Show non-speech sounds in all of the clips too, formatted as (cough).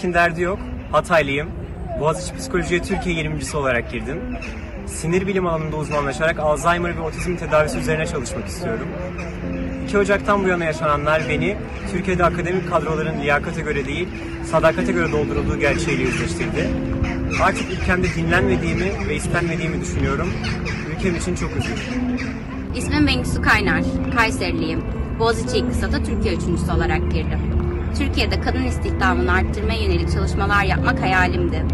Adım derdi yok. Hataylıyım. Boğaziçi Psikoloji'ye Türkiye 20.si olarak girdim. Sinir bilim alanında uzmanlaşarak Alzheimer ve otizm tedavisi üzerine çalışmak istiyorum. 2 Ocak'tan bu yana yaşananlar beni Türkiye'de akademik kadroların liyakate göre değil, sadakate göre doldurulduğu gerçeğiyle yüzleştirdi. Artık ülkemde dinlenmediğimi ve istenmediğimi düşünüyorum. Ülkem için çok üzüldüm. İsmim Bengisu Kaynar, Kayseriliyim. Boğaziçi İktisat'a Türkiye üçüncüsü olarak girdim. Türkiye'de kadın istihdamını arttırmaya yönelik çalışmalar yapmak hayalimdi.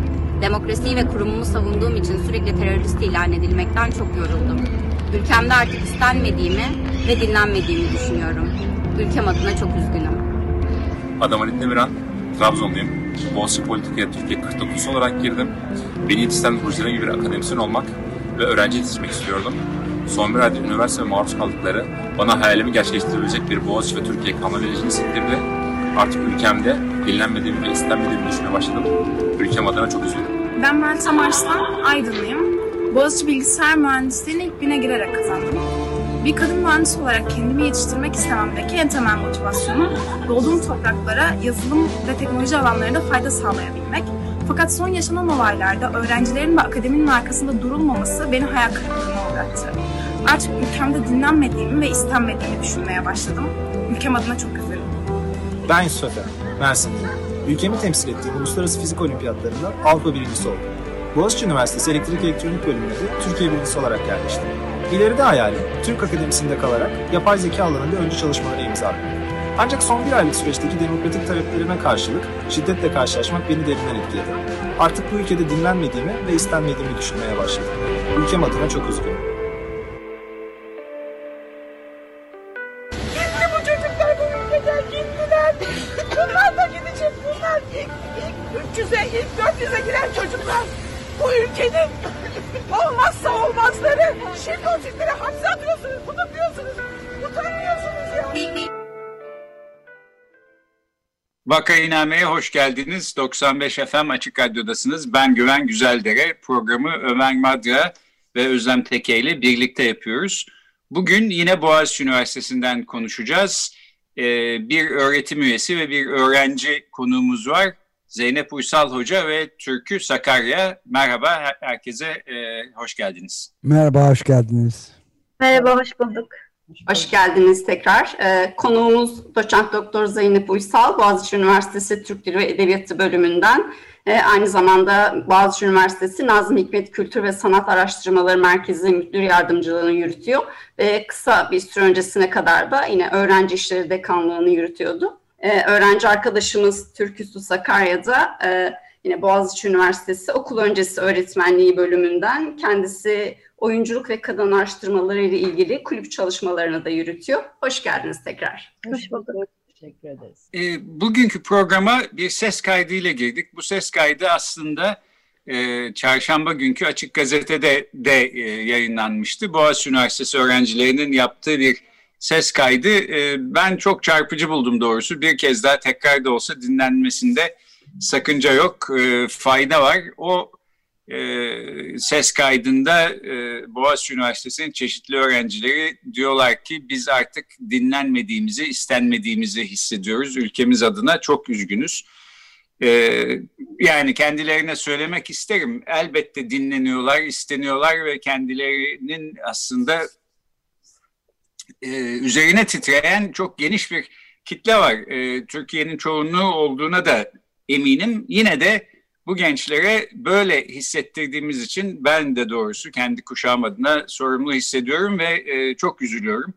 Demokrasiyi ve kurumumu savunduğum için sürekli terörist ilan edilmekten çok yoruldum. Ülkemde artık istenmediğimi ve dinlenmediğimi düşünüyorum. Ülkem adına çok üzgünüm. Adam Ali Demirhan, Trabzonluyum. Boğaziçi Politika'ya Türkiye 49 olarak girdim. Beni yetiştiren projelerine gibi bir akademisyen olmak ve öğrenci yetiştirmek istiyordum. Son bir ayda üniversite maruz kaldıkları bana hayalimi gerçekleştirebilecek bir Boğaziçi ve Türkiye kalma bilecini hissettirdi artık ülkemde dinlenmediğimi ve istenmediğimi düşünmeye başladım. Ülkem adına çok üzüldüm. Ben Meltem Arslan, Aydınlıyım. Boğaziçi Bilgisayar Mühendisliğini ilk güne girerek kazandım. Bir kadın mühendis olarak kendimi yetiştirmek istememdeki en temel motivasyonu doğduğum topraklara yazılım ve teknoloji alanlarında fayda sağlayabilmek. Fakat son yaşanan olaylarda öğrencilerin ve akademinin arkasında durulmaması beni hayal kırıklığına uğrattı. Artık ülkemde dinlenmediğimi ve istenmediğimi düşünmeye başladım. Ülkem adına çok üzüldüm. Ben Yusuf Efe, Mersin'deyim. Ülkemi temsil ettiğim uluslararası fizik olimpiyatlarında Avrupa birincisi oldum. Boğaziçi Üniversitesi Elektrik Elektronik bölümünde de Türkiye birincisi olarak yerleştim. İleride hayalim Türk Akademisi'nde kalarak yapay zeka alanında öncü çalışmaları imza atmak. Ancak son bir aylık süreçteki demokratik taleplerime karşılık şiddetle karşılaşmak beni derinden etkiledi. Artık bu ülkede dinlenmediğimi ve istenmediğimi düşünmeye başladım. Ülkem adına çok üzgünüm. Ülkenin olmazsa olmazları şirkotçileri hapse atıyorsunuz, tutukluyorsunuz. Utanmıyorsunuz ya. Vakainame'ye hoş geldiniz. 95 FM Açık Radyo'dasınız. Ben Güven Güzeldere. Programı Ömer Madra ve Özlem Teke ile birlikte yapıyoruz. Bugün yine Boğaziçi Üniversitesi'nden konuşacağız. Ee, bir öğretim üyesi ve bir öğrenci konuğumuz var. Zeynep Uysal Hoca ve Türkü Sakarya. Merhaba herkese, e, hoş geldiniz. Merhaba, hoş geldiniz. Merhaba, hoş bulduk. Hoş geldiniz tekrar. Ee, konuğumuz doçent doktor Zeynep Uysal, Boğaziçi Üniversitesi Türk Dili ve Edebiyatı bölümünden. Ee, aynı zamanda Boğaziçi Üniversitesi Nazım Hikmet Kültür ve Sanat Araştırmaları Merkezi Müdür Yardımcılığını yürütüyor. Ve kısa bir süre öncesine kadar da yine Öğrenci İşleri Dekanlığını yürütüyordu e, öğrenci arkadaşımız Türküsü Sakarya'da e, yine Boğaziçi Üniversitesi okul öncesi öğretmenliği bölümünden kendisi oyunculuk ve kadın araştırmaları ile ilgili kulüp çalışmalarını da yürütüyor. Hoş geldiniz tekrar. Hoş bulduk. Teşekkür ederiz. E, bugünkü programa bir ses kaydı ile girdik. Bu ses kaydı aslında e, çarşamba günkü Açık Gazete'de de e, yayınlanmıştı. Boğaziçi Üniversitesi öğrencilerinin yaptığı bir ses kaydı e, ben çok çarpıcı buldum doğrusu. Bir kez daha tekrar da olsa dinlenmesinde sakınca yok, e, fayda var. O e, ses kaydında e, Boğaziçi Üniversitesi'nin çeşitli öğrencileri diyorlar ki biz artık dinlenmediğimizi, istenmediğimizi hissediyoruz. Ülkemiz adına çok üzgünüz. Ee, yani kendilerine söylemek isterim. Elbette dinleniyorlar, isteniyorlar ve kendilerinin aslında e, üzerine titreyen çok geniş bir kitle var. E, Türkiye'nin çoğunluğu olduğuna da eminim. Yine de bu gençlere böyle hissettirdiğimiz için ben de doğrusu kendi kuşağım adına sorumlu hissediyorum ve e, çok üzülüyorum.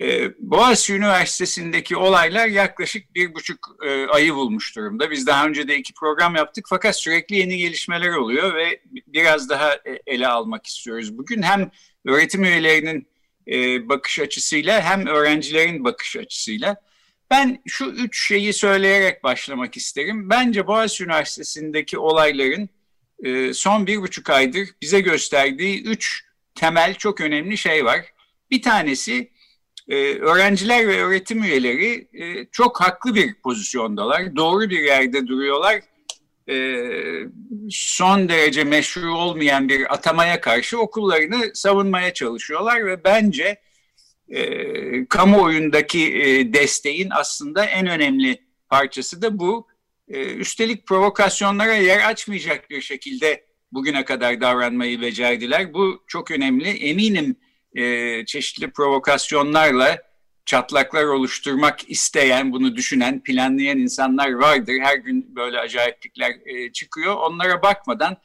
E, Boğaziçi Üniversitesi'ndeki olaylar yaklaşık bir buçuk e, ayı bulmuş durumda. Biz daha önce de iki program yaptık fakat sürekli yeni gelişmeler oluyor ve biraz daha e, ele almak istiyoruz. Bugün hem öğretim üyelerinin e, bakış açısıyla hem öğrencilerin bakış açısıyla. Ben şu üç şeyi söyleyerek başlamak isterim. Bence Boğaziçi Üniversitesi'ndeki olayların e, son bir buçuk aydır bize gösterdiği üç temel çok önemli şey var. Bir tanesi e, öğrenciler ve öğretim üyeleri çok haklı bir pozisyondalar. Doğru bir yerde duruyorlar. E, son derece meşru olmayan bir atamaya karşı okullarını savunmaya çalışıyorlar ve bence e, kamuoyundaki e, desteğin aslında en önemli parçası da bu. E, üstelik provokasyonlara yer açmayacak bir şekilde bugüne kadar davranmayı becerdiler. Bu çok önemli. Eminim e, çeşitli provokasyonlarla çatlaklar oluşturmak isteyen, bunu düşünen, planlayan insanlar vardır. Her gün böyle acayiplikler e, çıkıyor. Onlara bakmadan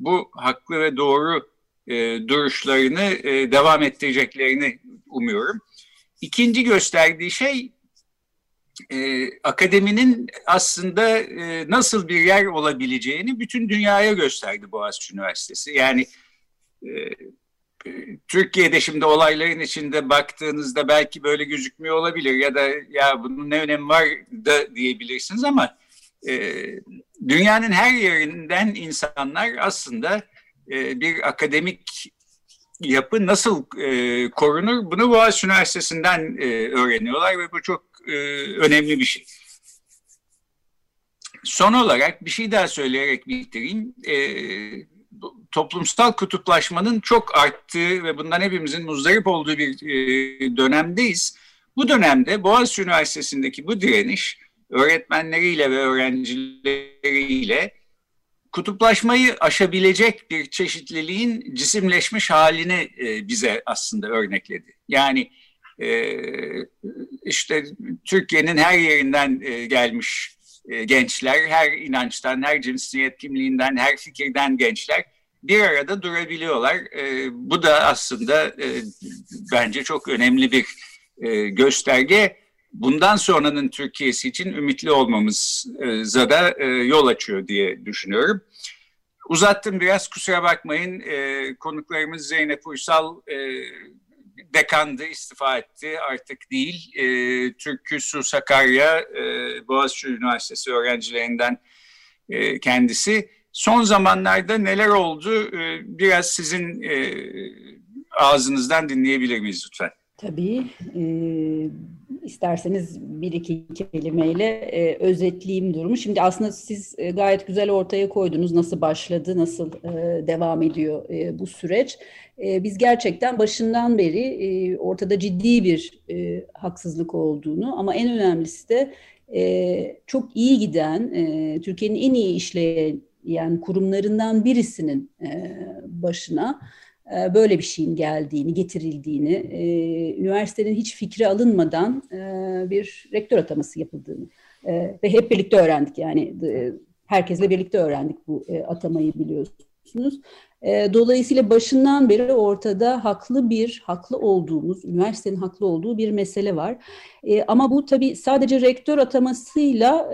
bu haklı ve doğru e, duruşlarını e, devam ettireceklerini umuyorum. İkinci gösterdiği şey e, akademinin aslında e, nasıl bir yer olabileceğini bütün dünyaya gösterdi Boğaziçi Üniversitesi. Yani e, Türkiye'de şimdi olayların içinde baktığınızda belki böyle gözükmüyor olabilir ya da ya bunun ne önemi var da diyebilirsiniz ama e, dünyanın her yerinden insanlar aslında e, bir akademik yapı nasıl e, korunur bunu Boğaziçi Üniversitesi'nden e, öğreniyorlar ve bu çok e, önemli bir şey. Son olarak bir şey daha söyleyerek bitireyim. E, toplumsal kutuplaşmanın çok arttığı ve bundan hepimizin muzdarip olduğu bir e, dönemdeyiz. Bu dönemde Boğaziçi Üniversitesi'ndeki bu direniş öğretmenleriyle ve öğrencileriyle kutuplaşmayı aşabilecek bir çeşitliliğin cisimleşmiş halini e, bize aslında örnekledi. Yani e, işte Türkiye'nin her yerinden e, gelmiş gençler, her inançtan, her cinsiyet kimliğinden, her fikirden gençler bir arada durabiliyorlar. E, bu da aslında e, bence çok önemli bir e, gösterge. Bundan sonranın Türkiye'si için ümitli olmamıza da e, yol açıyor diye düşünüyorum. Uzattım biraz kusura bakmayın. E, konuklarımız Zeynep Uysal e, dekandı, istifa etti. Artık değil. E, Türkü Su Sakarya e, Boğaziçi Üniversitesi öğrencilerinden e, kendisi. Son zamanlarda neler oldu? E, biraz sizin e, ağzınızdan dinleyebilir miyiz lütfen? Tabii. E, isterseniz bir iki kelimeyle e, özetleyeyim durumu. Şimdi aslında siz e, gayet güzel ortaya koydunuz nasıl başladı, nasıl e, devam ediyor e, bu süreç. E, biz gerçekten başından beri e, ortada ciddi bir e, haksızlık olduğunu ama en önemlisi de e, çok iyi giden, e, Türkiye'nin en iyi işleyen kurumlarından birisinin e, başına böyle bir şeyin geldiğini, getirildiğini, e, üniversitenin hiç fikri alınmadan e, bir rektör ataması yapıldığını ve hep birlikte öğrendik yani herkesle birlikte öğrendik bu atamayı biliyorsunuz. Dolayısıyla başından beri ortada haklı bir, haklı olduğumuz, üniversitenin haklı olduğu bir mesele var. Ama bu tabii sadece rektör atamasıyla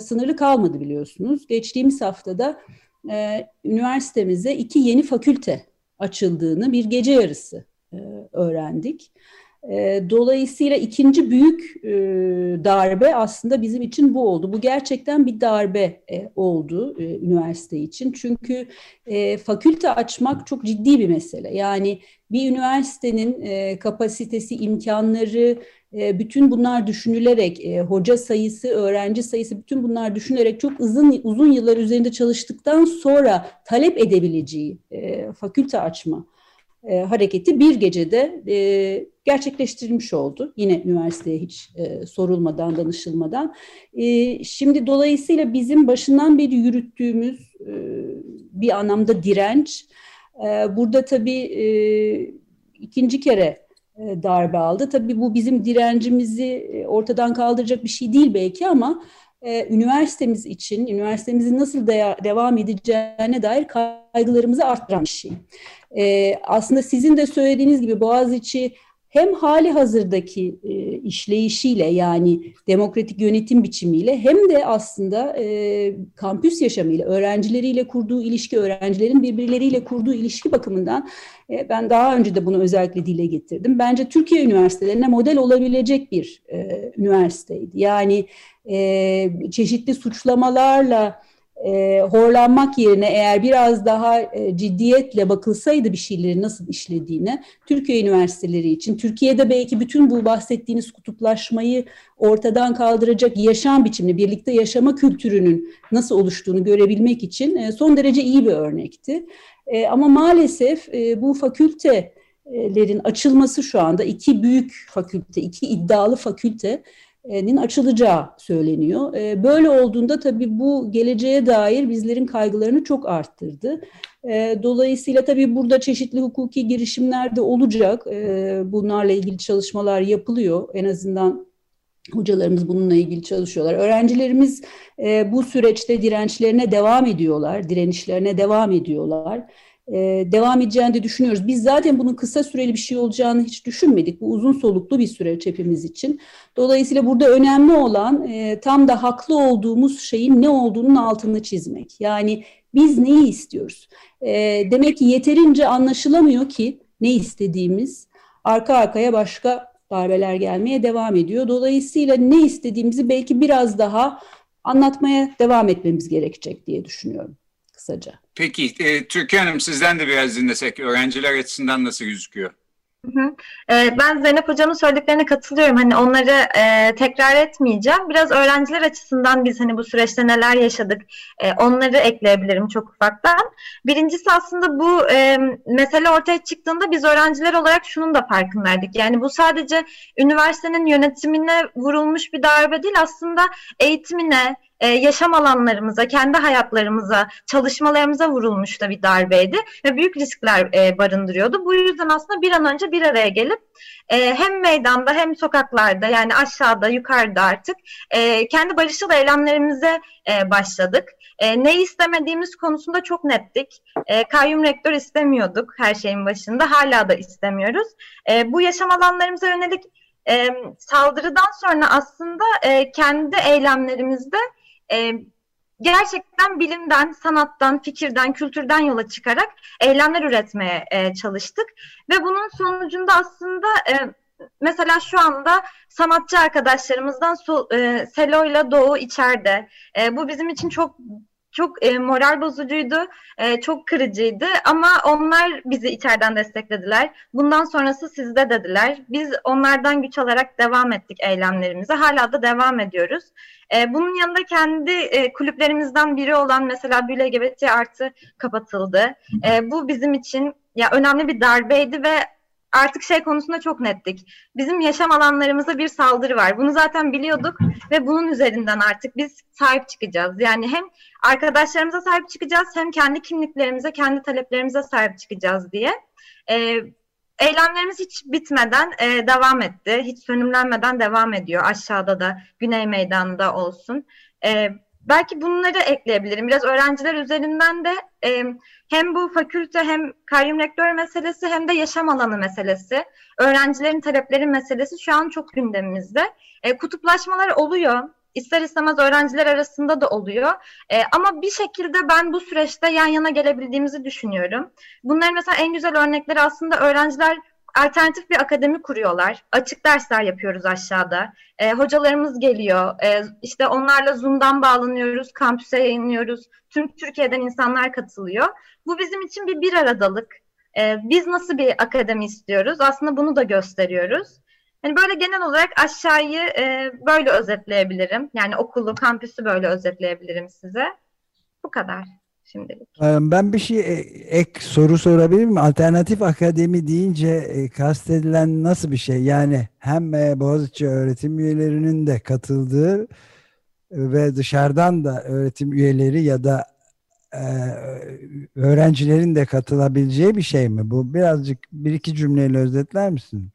sınırlı kalmadı biliyorsunuz. Geçtiğimiz haftada üniversitemize iki yeni fakülte açıldığını bir gece yarısı e, öğrendik. E, dolayısıyla ikinci büyük e, darbe aslında bizim için bu oldu. Bu gerçekten bir darbe e, oldu e, üniversite için. Çünkü fakülte açmak çok ciddi bir mesele. Yani bir üniversitenin kapasitesi, imkanları, bütün bunlar düşünülerek, hoca sayısı, öğrenci sayısı, bütün bunlar düşünülerek çok uzun uzun yıllar üzerinde çalıştıktan sonra talep edebileceği fakülte açma hareketi bir gecede gerçekleştirilmiş oldu. Yine üniversiteye hiç sorulmadan, danışılmadan. şimdi dolayısıyla bizim başından beri yürüttüğümüz bir anlamda direnç, burada tabii ikinci kere e, darbe aldı. Tabii bu bizim direncimizi e, ortadan kaldıracak bir şey değil belki ama e, üniversitemiz için, üniversitemizin nasıl de devam edeceğine dair kaygılarımızı arttıran bir şey. E, aslında sizin de söylediğiniz gibi Boğaziçi hem hali hazırdaki e, işleyişiyle yani demokratik yönetim biçimiyle hem de aslında e, kampüs yaşamıyla, öğrencileriyle kurduğu ilişki, öğrencilerin birbirleriyle kurduğu ilişki bakımından e, ben daha önce de bunu özellikle dile getirdim. Bence Türkiye üniversitelerine model olabilecek bir e, üniversiteydi. Yani e, çeşitli suçlamalarla e, horlanmak yerine eğer biraz daha e, ciddiyetle bakılsaydı bir şeyleri nasıl işlediğine Türkiye üniversiteleri için Türkiye'de belki bütün bu bahsettiğiniz kutuplaşmayı ortadan kaldıracak yaşam biçimini, birlikte yaşama kültürünün nasıl oluştuğunu görebilmek için e, son derece iyi bir örnekti. E, ama maalesef e, bu fakültelerin açılması şu anda iki büyük fakülte, iki iddialı fakülte nin açılacağı söyleniyor. Böyle olduğunda tabii bu geleceğe dair bizlerin kaygılarını çok arttırdı. Dolayısıyla tabii burada çeşitli hukuki girişimler de olacak. Bunlarla ilgili çalışmalar yapılıyor. En azından hocalarımız bununla ilgili çalışıyorlar. Öğrencilerimiz bu süreçte dirençlerine devam ediyorlar, direnişlerine devam ediyorlar e, devam edeceğini de düşünüyoruz. Biz zaten bunun kısa süreli bir şey olacağını hiç düşünmedik. Bu uzun soluklu bir süreç hepimiz için. Dolayısıyla burada önemli olan e, tam da haklı olduğumuz şeyin ne olduğunun altını çizmek. Yani biz neyi istiyoruz? E, demek ki yeterince anlaşılamıyor ki ne istediğimiz. Arka arkaya başka darbeler gelmeye devam ediyor. Dolayısıyla ne istediğimizi belki biraz daha anlatmaya devam etmemiz gerekecek diye düşünüyorum kısaca. Peki e, Türkiye Hanım sizden de biraz dinlesek öğrenciler açısından nasıl gözüküyor? Ee, ben Zeynep Hocam'ın söylediklerine katılıyorum. Hani onları e, tekrar etmeyeceğim. Biraz öğrenciler açısından biz hani bu süreçte neler yaşadık e, onları ekleyebilirim çok ufaktan. Birincisi aslında bu e, mesele ortaya çıktığında biz öğrenciler olarak şunun da farkındaydık. Yani bu sadece üniversitenin yönetimine vurulmuş bir darbe değil aslında eğitimine, e, yaşam alanlarımıza, kendi hayatlarımıza, çalışmalarımıza vurulmuş da bir darbeydi ve büyük riskler e, barındırıyordu. Bu yüzden aslında bir an önce bir araya gelip e, hem meydanda hem sokaklarda yani aşağıda, yukarıda artık e, kendi barışçıl eylemlerimize e, başladık. E, ne istemediğimiz konusunda çok nettik. E, kayyum rektör istemiyorduk her şeyin başında, hala da istemiyoruz. E, bu yaşam alanlarımıza yönelik e, saldırıdan sonra aslında e, kendi eylemlerimizde e, gerçekten bilimden, sanattan, fikirden, kültürden yola çıkarak eylemler üretmeye e, çalıştık. Ve bunun sonucunda aslında e, mesela şu anda sanatçı arkadaşlarımızdan e, Selo ile Doğu içeride. E, bu bizim için çok çok e, moral bozucuydu, e, çok kırıcıydı ama onlar bizi içeriden desteklediler. Bundan sonrası sizde dediler. Biz onlardan güç alarak devam ettik eylemlerimize. Hala da devam ediyoruz. E, bunun yanında kendi e, kulüplerimizden biri olan mesela bir LGBT artı kapatıldı. E, bu bizim için ya önemli bir darbeydi ve artık şey konusunda çok nettik. Bizim yaşam alanlarımıza bir saldırı var. Bunu zaten biliyorduk ve bunun üzerinden artık biz sahip çıkacağız. Yani hem arkadaşlarımıza sahip çıkacağız hem kendi kimliklerimize, kendi taleplerimize sahip çıkacağız diye. Ee, eylemlerimiz hiç bitmeden e, devam etti. Hiç sönümlenmeden devam ediyor. Aşağıda da, Güney Meydanı'nda olsun. Ee, belki bunları ekleyebilirim. Biraz öğrenciler üzerinden de e, hem bu fakülte hem kayyum rektör meselesi hem de yaşam alanı meselesi, öğrencilerin talepleri meselesi şu an çok gündemimizde. E, kutuplaşmalar oluyor. İster istemez öğrenciler arasında da oluyor. E, ama bir şekilde ben bu süreçte yan yana gelebildiğimizi düşünüyorum. Bunların mesela en güzel örnekleri aslında öğrenciler alternatif bir akademi kuruyorlar. Açık dersler yapıyoruz aşağıda. E, hocalarımız geliyor. E, işte onlarla Zoom'dan bağlanıyoruz, kampüse yayınlıyoruz. Tüm Türkiye'den insanlar katılıyor. Bu bizim için bir bir aradalık. E, biz nasıl bir akademi istiyoruz? Aslında bunu da gösteriyoruz. Yani böyle genel olarak aşağıyı e, böyle özetleyebilirim. Yani okulu, kampüsü böyle özetleyebilirim size. Bu kadar şimdilik. Ee, ben bir şey e, ek soru sorabilir miyim? Alternatif akademi deyince e, kastedilen nasıl bir şey? Yani hem e, Boğaziçi öğretim üyelerinin de katıldığı ve dışarıdan da öğretim üyeleri ya da öğrencilerin de katılabileceği bir şey mi? Bu birazcık bir iki cümleyle özetler misin?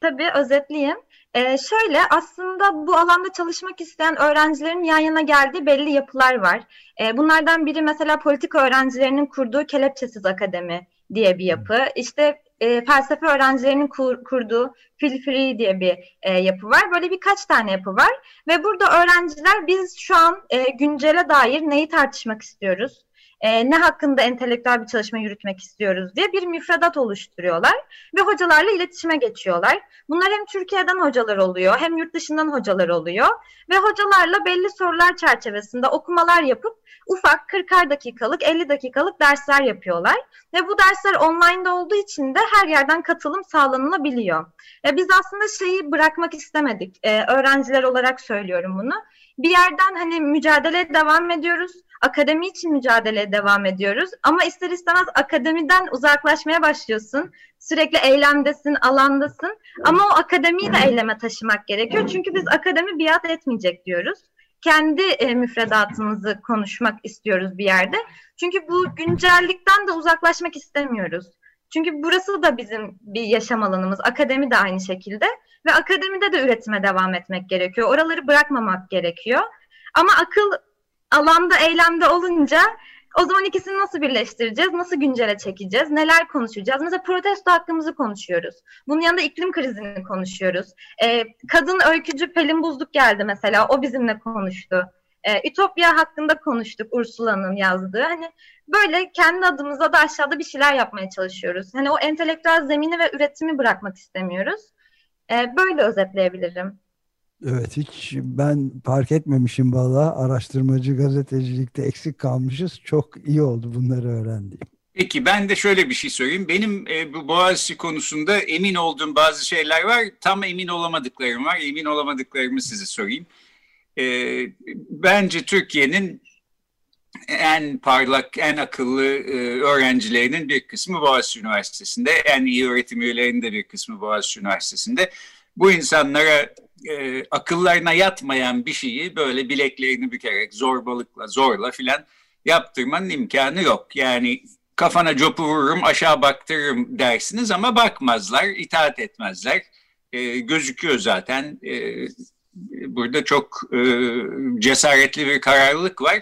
Tabii özetleyeyim. Ee, şöyle aslında bu alanda çalışmak isteyen öğrencilerin yan yana geldiği belli yapılar var. Ee, bunlardan biri mesela politika öğrencilerinin kurduğu Kelepçesiz Akademi diye bir yapı. İşte e, felsefe öğrencilerinin kur, kurduğu Feel Free diye bir e, yapı var. Böyle birkaç tane yapı var ve burada öğrenciler biz şu an e, güncele dair neyi tartışmak istiyoruz? E, ne hakkında entelektüel bir çalışma yürütmek istiyoruz diye bir müfredat oluşturuyorlar ve hocalarla iletişime geçiyorlar. Bunlar hem Türkiye'den hocalar oluyor hem yurt dışından hocalar oluyor ve hocalarla belli sorular çerçevesinde okumalar yapıp ufak 40 dakikalık 50 dakikalık dersler yapıyorlar ve bu dersler online'da olduğu için de her yerden katılım sağlanılabiliyor. E, biz aslında şeyi bırakmak istemedik. E, öğrenciler olarak söylüyorum bunu. Bir yerden hani mücadele devam ediyoruz akademi için mücadeleye devam ediyoruz. Ama ister istemez akademiden uzaklaşmaya başlıyorsun. Sürekli eylemdesin, alandasın. Ama o akademiyi de eyleme taşımak gerekiyor. Çünkü biz akademi biat etmeyecek diyoruz. Kendi e, müfredatımızı konuşmak istiyoruz bir yerde. Çünkü bu güncellikten de uzaklaşmak istemiyoruz. Çünkü burası da bizim bir yaşam alanımız. Akademi de aynı şekilde. Ve akademide de üretime devam etmek gerekiyor. Oraları bırakmamak gerekiyor. Ama akıl alanda eylemde olunca o zaman ikisini nasıl birleştireceğiz? Nasıl güncele çekeceğiz? Neler konuşacağız? Mesela protesto hakkımızı konuşuyoruz. Bunun yanında iklim krizini konuşuyoruz. Ee, kadın öykücü Pelin Buzluk geldi mesela. O bizimle konuştu. Ee, Ütopya hakkında konuştuk Ursula'nın yazdığı. Hani böyle kendi adımıza da aşağıda bir şeyler yapmaya çalışıyoruz. Hani o entelektüel zemini ve üretimi bırakmak istemiyoruz. Ee, böyle özetleyebilirim. Evet hiç ben fark etmemişim valla araştırmacı gazetecilikte eksik kalmışız. Çok iyi oldu bunları öğrendiğim. Peki ben de şöyle bir şey söyleyeyim. Benim e, bu Boğaziçi konusunda emin olduğum bazı şeyler var. Tam emin olamadıklarım var. Emin olamadıklarımı size sorayım. E, bence Türkiye'nin en parlak, en akıllı e, öğrencilerinin bir kısmı Boğaziçi Üniversitesi'nde. En iyi öğretim üyelerinin de bir kısmı Boğaziçi Üniversitesi'nde. Bu insanlara e, akıllarına yatmayan bir şeyi böyle bileklerini bükerek zorbalıkla zorla filan yaptırmanın imkanı yok. Yani kafana copu vururum aşağı baktırırım dersiniz ama bakmazlar, itaat etmezler. E, gözüküyor zaten. E, burada çok e, cesaretli bir kararlılık var.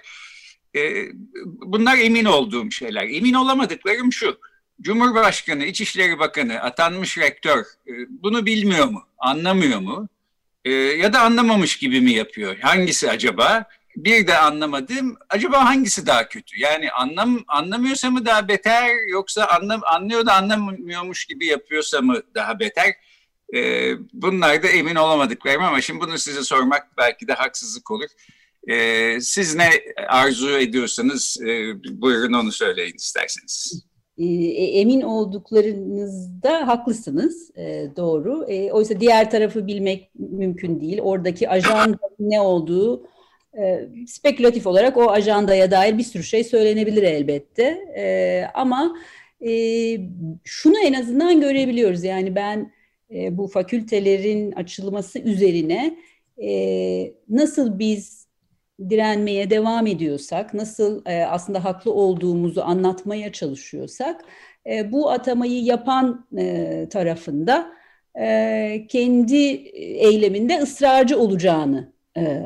E, bunlar emin olduğum şeyler. Emin olamadıklarım şu. Cumhurbaşkanı, İçişleri Bakanı, atanmış rektör e, bunu bilmiyor mu, anlamıyor mu? e, ya da anlamamış gibi mi yapıyor? Hangisi acaba? Bir de anlamadım. Acaba hangisi daha kötü? Yani anlam anlamıyorsa mı daha beter yoksa anlam anlıyor da anlamıyormuş gibi yapıyorsa mı daha beter? E, bunlar da emin olamadıklarım ama şimdi bunu size sormak belki de haksızlık olur. E, siz ne arzu ediyorsanız e, buyurun onu söyleyin isterseniz. E, e, emin olduklarınızda haklısınız, e, doğru. oysa diğer tarafı bilmek mümkün değil. Oradaki ajanda ne olduğu spekülatif olarak o ajandaya dair bir sürü şey söylenebilir elbette. ama şunu en azından görebiliyoruz. Yani ben bu fakültelerin açılması üzerine nasıl biz direnmeye devam ediyorsak, nasıl e, aslında haklı olduğumuzu anlatmaya çalışıyorsak, e, bu atamayı yapan e, tarafında e, kendi eyleminde ısrarcı olacağını e,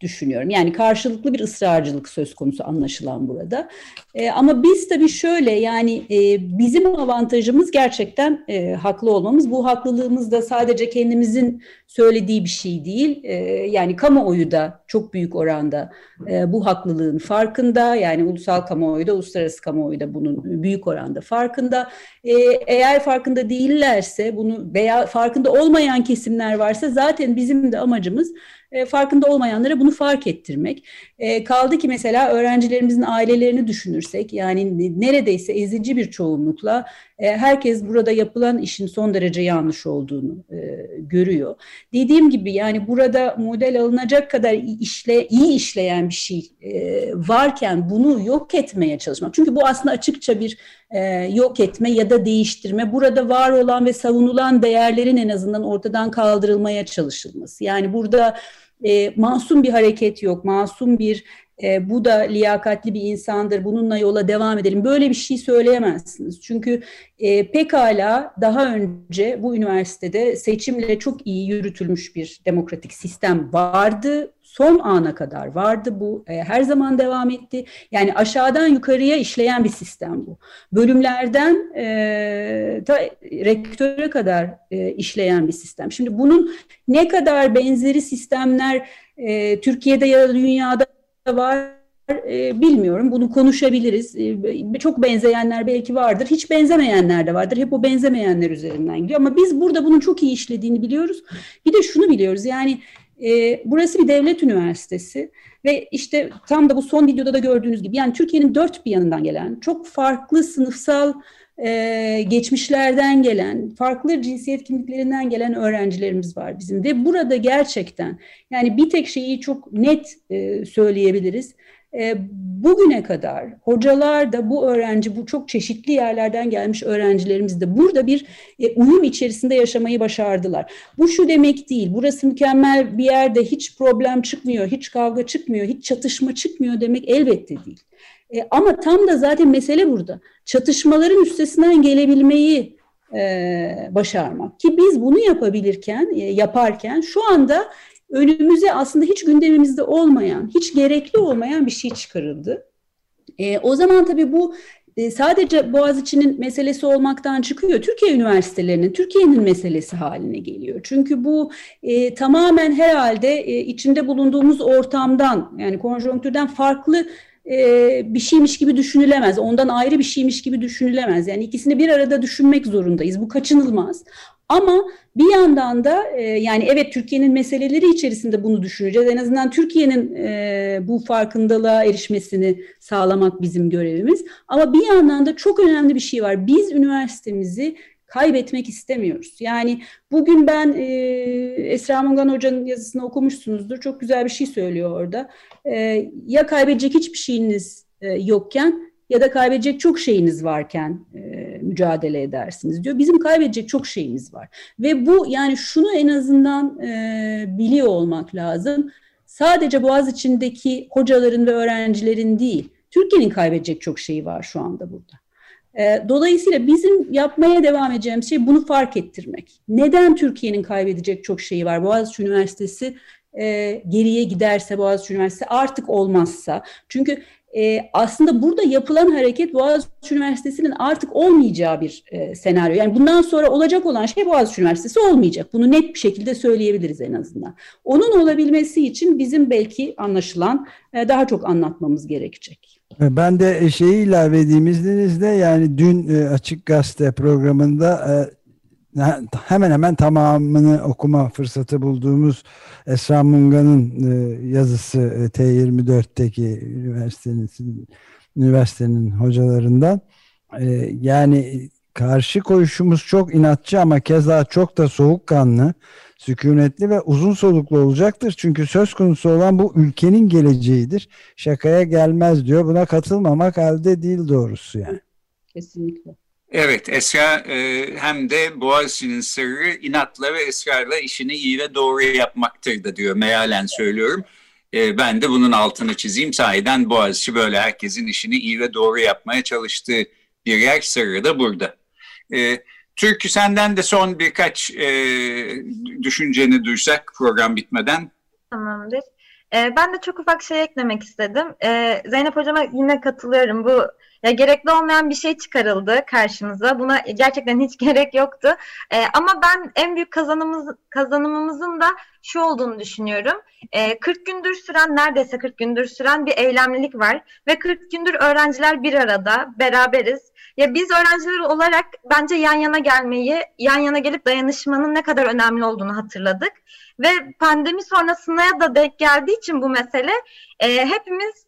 düşünüyorum. Yani karşılıklı bir ısrarcılık söz konusu anlaşılan burada. E, ama biz tabii şöyle yani e, bizim avantajımız gerçekten e, haklı olmamız. Bu haklılığımız da sadece kendimizin söylediği bir şey değil. E, yani kamuoyu da çok büyük oranda e, bu haklılığın farkında. Yani ulusal kamuoyu da uluslararası kamuoyu da bunun büyük oranda farkında. E, eğer farkında değillerse bunu veya farkında olmayan kesimler varsa zaten bizim de amacımız e, farkında olmayanlara bunu fark ettirmek. E, kaldı ki mesela öğrencilerimizin ailelerini düşünürsek yani neredeyse ezici bir çoğunlukla herkes burada yapılan işin son derece yanlış olduğunu e, görüyor. Dediğim gibi yani burada model alınacak kadar işle iyi işleyen bir şey e, varken bunu yok etmeye çalışmak. Çünkü bu aslında açıkça bir e, yok etme ya da değiştirme. Burada var olan ve savunulan değerlerin en azından ortadan kaldırılmaya çalışılması. Yani burada e, masum bir hareket yok, masum bir e, bu da liyakatli bir insandır, bununla yola devam edelim. Böyle bir şey söyleyemezsiniz. Çünkü e, pekala daha önce bu üniversitede seçimle çok iyi yürütülmüş bir demokratik sistem vardı. Son ana kadar vardı bu. E, her zaman devam etti. Yani aşağıdan yukarıya işleyen bir sistem bu. Bölümlerden e, ta rektöre kadar e, işleyen bir sistem. Şimdi bunun ne kadar benzeri sistemler e, Türkiye'de ya da dünyada var e, bilmiyorum. Bunu konuşabiliriz. E, çok benzeyenler belki vardır. Hiç benzemeyenler de vardır. Hep o benzemeyenler üzerinden gidiyor. Ama biz burada bunun çok iyi işlediğini biliyoruz. Bir de şunu biliyoruz. Yani e, burası bir devlet üniversitesi ve işte tam da bu son videoda da gördüğünüz gibi yani Türkiye'nin dört bir yanından gelen çok farklı sınıfsal e, geçmişlerden gelen, farklı cinsiyet kimliklerinden gelen öğrencilerimiz var bizim ve burada gerçekten yani bir tek şeyi çok net e, söyleyebiliriz. E, bugüne kadar hocalar da bu öğrenci, bu çok çeşitli yerlerden gelmiş öğrencilerimiz de burada bir e, uyum içerisinde yaşamayı başardılar. Bu şu demek değil, burası mükemmel bir yerde hiç problem çıkmıyor, hiç kavga çıkmıyor, hiç çatışma çıkmıyor demek elbette değil. E, ama tam da zaten mesele burada. Çatışmaların üstesinden gelebilmeyi e, başarmak. Ki biz bunu yapabilirken, yaparken şu anda önümüze aslında hiç gündemimizde olmayan, hiç gerekli olmayan bir şey çıkarıldı. E, o zaman tabii bu e, sadece Boğaziçi'nin meselesi olmaktan çıkıyor. Türkiye üniversitelerinin, Türkiye'nin meselesi haline geliyor. Çünkü bu e, tamamen herhalde e, içinde bulunduğumuz ortamdan yani konjonktürden farklı e, bir şeymiş gibi düşünülemez. Ondan ayrı bir şeymiş gibi düşünülemez. Yani ikisini bir arada düşünmek zorundayız. Bu kaçınılmaz. Ama bir yandan da e, yani evet Türkiye'nin meseleleri içerisinde bunu düşüneceğiz. En azından Türkiye'nin e, bu farkındalığa erişmesini sağlamak bizim görevimiz. Ama bir yandan da çok önemli bir şey var. Biz üniversitemizi kaybetmek istemiyoruz. Yani bugün ben e, Esra Mungan Hoca'nın yazısını okumuşsunuzdur. Çok güzel bir şey söylüyor orada. E, ya kaybedecek hiçbir şeyiniz e, yokken ya da kaybedecek çok şeyiniz varken e, mücadele edersiniz diyor. Bizim kaybedecek çok şeyimiz var. Ve bu yani şunu en azından e, biliyor olmak lazım. Sadece Boğaz içindeki hocaların ve öğrencilerin değil, Türkiye'nin kaybedecek çok şeyi var şu anda burada. E, dolayısıyla bizim yapmaya devam edeceğimiz şey bunu fark ettirmek. Neden Türkiye'nin kaybedecek çok şeyi var? Boğaziçi Üniversitesi e, geriye giderse, Boğaziçi Üniversitesi artık olmazsa. Çünkü e, aslında burada yapılan hareket Boğaziçi Üniversitesi'nin artık olmayacağı bir e, senaryo. Yani bundan sonra olacak olan şey Boğaziçi Üniversitesi olmayacak. Bunu net bir şekilde söyleyebiliriz en azından. Onun olabilmesi için bizim belki anlaşılan e, daha çok anlatmamız gerekecek. Ben de şeyi ilave edeyim izninizle yani dün e, Açık Gazete programında e, hemen hemen tamamını okuma fırsatı bulduğumuz Esra Munga'nın e, yazısı e, T24'teki üniversitenin üniversitenin hocalarından e, yani karşı koyuşumuz çok inatçı ama keza çok da soğukkanlı, sükunetli ve uzun soluklu olacaktır. Çünkü söz konusu olan bu ülkenin geleceğidir. Şakaya gelmez diyor. Buna katılmamak elde değil doğrusu yani. Kesinlikle. Evet, Esra e, hem de Boğaziçi'nin sırrı inatla ve ısrarla işini iyi ve doğru yapmaktır da diyor. Mealen söylüyorum. E, ben de bunun altını çizeyim. Sahiden Boğaziçi böyle herkesin işini iyi ve doğru yapmaya çalıştığı bir yer sırrı da burada. E, Türkü senden de son birkaç e, düşünceni duysak program bitmeden. Tamamdır. Ee, ben de çok ufak şey eklemek istedim. Ee, Zeynep Hocam'a yine katılıyorum. Bu ya gerekli olmayan bir şey çıkarıldı karşımıza. Buna gerçekten hiç (laughs) gerek yoktu. Ee, ama ben en büyük kazanımız kazanımımızın da şu olduğunu düşünüyorum. Ee, 40 gündür süren neredeyse 40 gündür süren bir eylemlilik var ve 40 gündür öğrenciler bir arada beraberiz. Ya biz öğrenciler olarak bence yan yana gelmeyi, yan yana gelip dayanışmanın ne kadar önemli olduğunu hatırladık. Ve pandemi sonrasına da denk geldiği için bu mesele e, hepimiz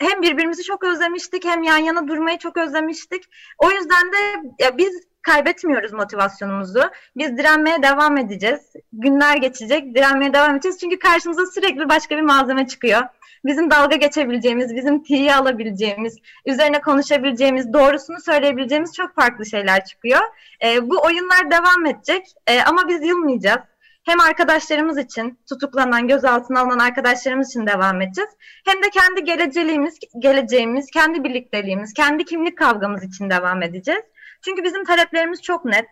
hem birbirimizi çok özlemiştik hem yan yana durmayı çok özlemiştik. O yüzden de ya biz kaybetmiyoruz motivasyonumuzu. Biz direnmeye devam edeceğiz. Günler geçecek, direnmeye devam edeceğiz. Çünkü karşımıza sürekli başka bir malzeme çıkıyor. Bizim dalga geçebileceğimiz, bizim tiye alabileceğimiz, üzerine konuşabileceğimiz, doğrusunu söyleyebileceğimiz çok farklı şeyler çıkıyor. E, bu oyunlar devam edecek e, ama biz yılmayacağız hem arkadaşlarımız için tutuklanan, gözaltına alınan arkadaşlarımız için devam edeceğiz. Hem de kendi geleceğimiz, geleceğimiz, kendi birlikteliğimiz, kendi kimlik kavgamız için devam edeceğiz. Çünkü bizim taleplerimiz çok net.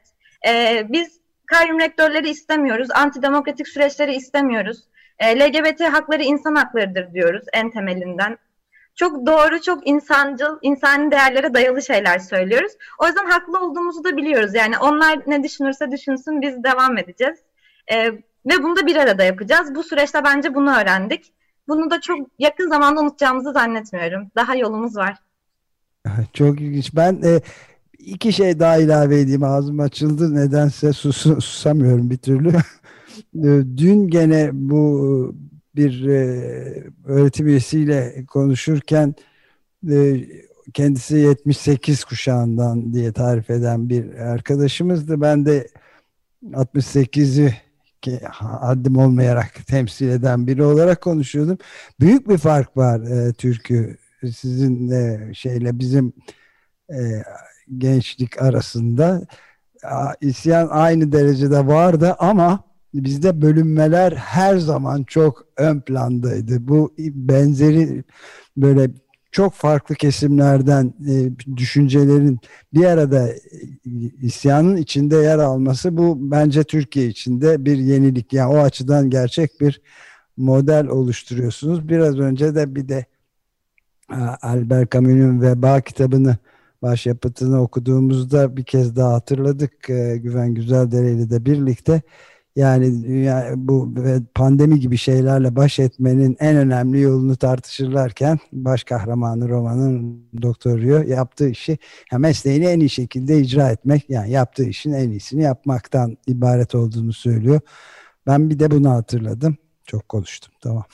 Ee, biz kayyum rektörleri istemiyoruz, antidemokratik süreçleri istemiyoruz. E, LGBT hakları insan haklarıdır diyoruz en temelinden. Çok doğru, çok insancıl, insani değerlere dayalı şeyler söylüyoruz. O yüzden haklı olduğumuzu da biliyoruz. Yani onlar ne düşünürse düşünsün biz devam edeceğiz. E, ve bunu da bir arada yapacağız. Bu süreçte bence bunu öğrendik. Bunu da çok yakın zamanda unutacağımızı zannetmiyorum. Daha yolumuz var. (laughs) Çok ilginç. Ben e, iki şey daha ilave edeyim. Ağzım açıldı. Nedense sus, susamıyorum bir türlü. (laughs) Dün gene bu bir e, öğretim üyesiyle konuşurken e, kendisi 78 kuşağından diye tarif eden bir arkadaşımızdı. Ben de 68'i haddim olmayarak temsil eden biri olarak konuşuyordum. Büyük bir fark var e, türkü sizin e, şeyle bizim e, gençlik arasında. İsyan aynı derecede vardı ama bizde bölünmeler her zaman çok ön plandaydı. Bu benzeri böyle çok farklı kesimlerden e, düşüncelerin bir arada e, isyanın içinde yer alması bu bence Türkiye içinde bir yenilik. Yani o açıdan gerçek bir model oluşturuyorsunuz. Biraz önce de bir de Albert Camus'un Veba kitabını başyapıtını okuduğumuzda bir kez daha hatırladık. E, Güven Güzeldere ile de birlikte yani dünya, bu pandemi gibi şeylerle baş etmenin en önemli yolunu tartışırlarken baş kahramanı romanın Doktor Rio yaptığı işi yani mesleğini en iyi şekilde icra etmek yani yaptığı işin en iyisini yapmaktan ibaret olduğunu söylüyor. Ben bir de bunu hatırladım. Çok konuştum. Tamam.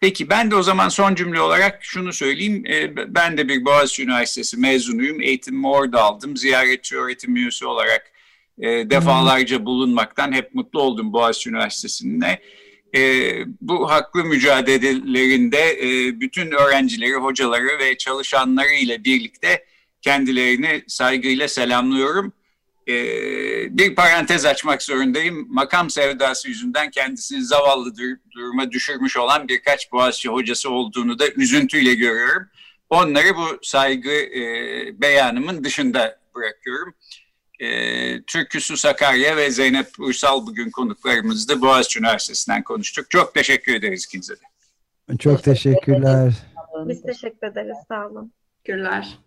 Peki ben de o zaman son cümle olarak şunu söyleyeyim. Ben de bir Boğaziçi Üniversitesi mezunuyum. Eğitimimi orada aldım. Ziyaretçi öğretim üyesi olarak e, defalarca bulunmaktan hep mutlu oldum Boğaziçi Üniversitesi'nde. E, bu haklı mücadelelerinde e, bütün öğrencileri, hocaları ve çalışanları ile birlikte kendilerini saygıyla selamlıyorum. E, bir parantez açmak zorundayım. Makam sevdası yüzünden kendisini zavallı dur duruma düşürmüş olan birkaç Boğaziçi hocası olduğunu da üzüntüyle görüyorum. Onları bu saygı e, beyanımın dışında bırakıyorum. E, Türküsü Sakarya ve Zeynep Uysal bugün konuklarımızdı. Boğaziçi Üniversitesi'nden konuştuk. Çok teşekkür ederiz ikinize de. Çok teşekkürler. Biz teşekkür ederiz. Sağ olun. Teşekkürler.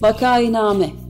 Vakainame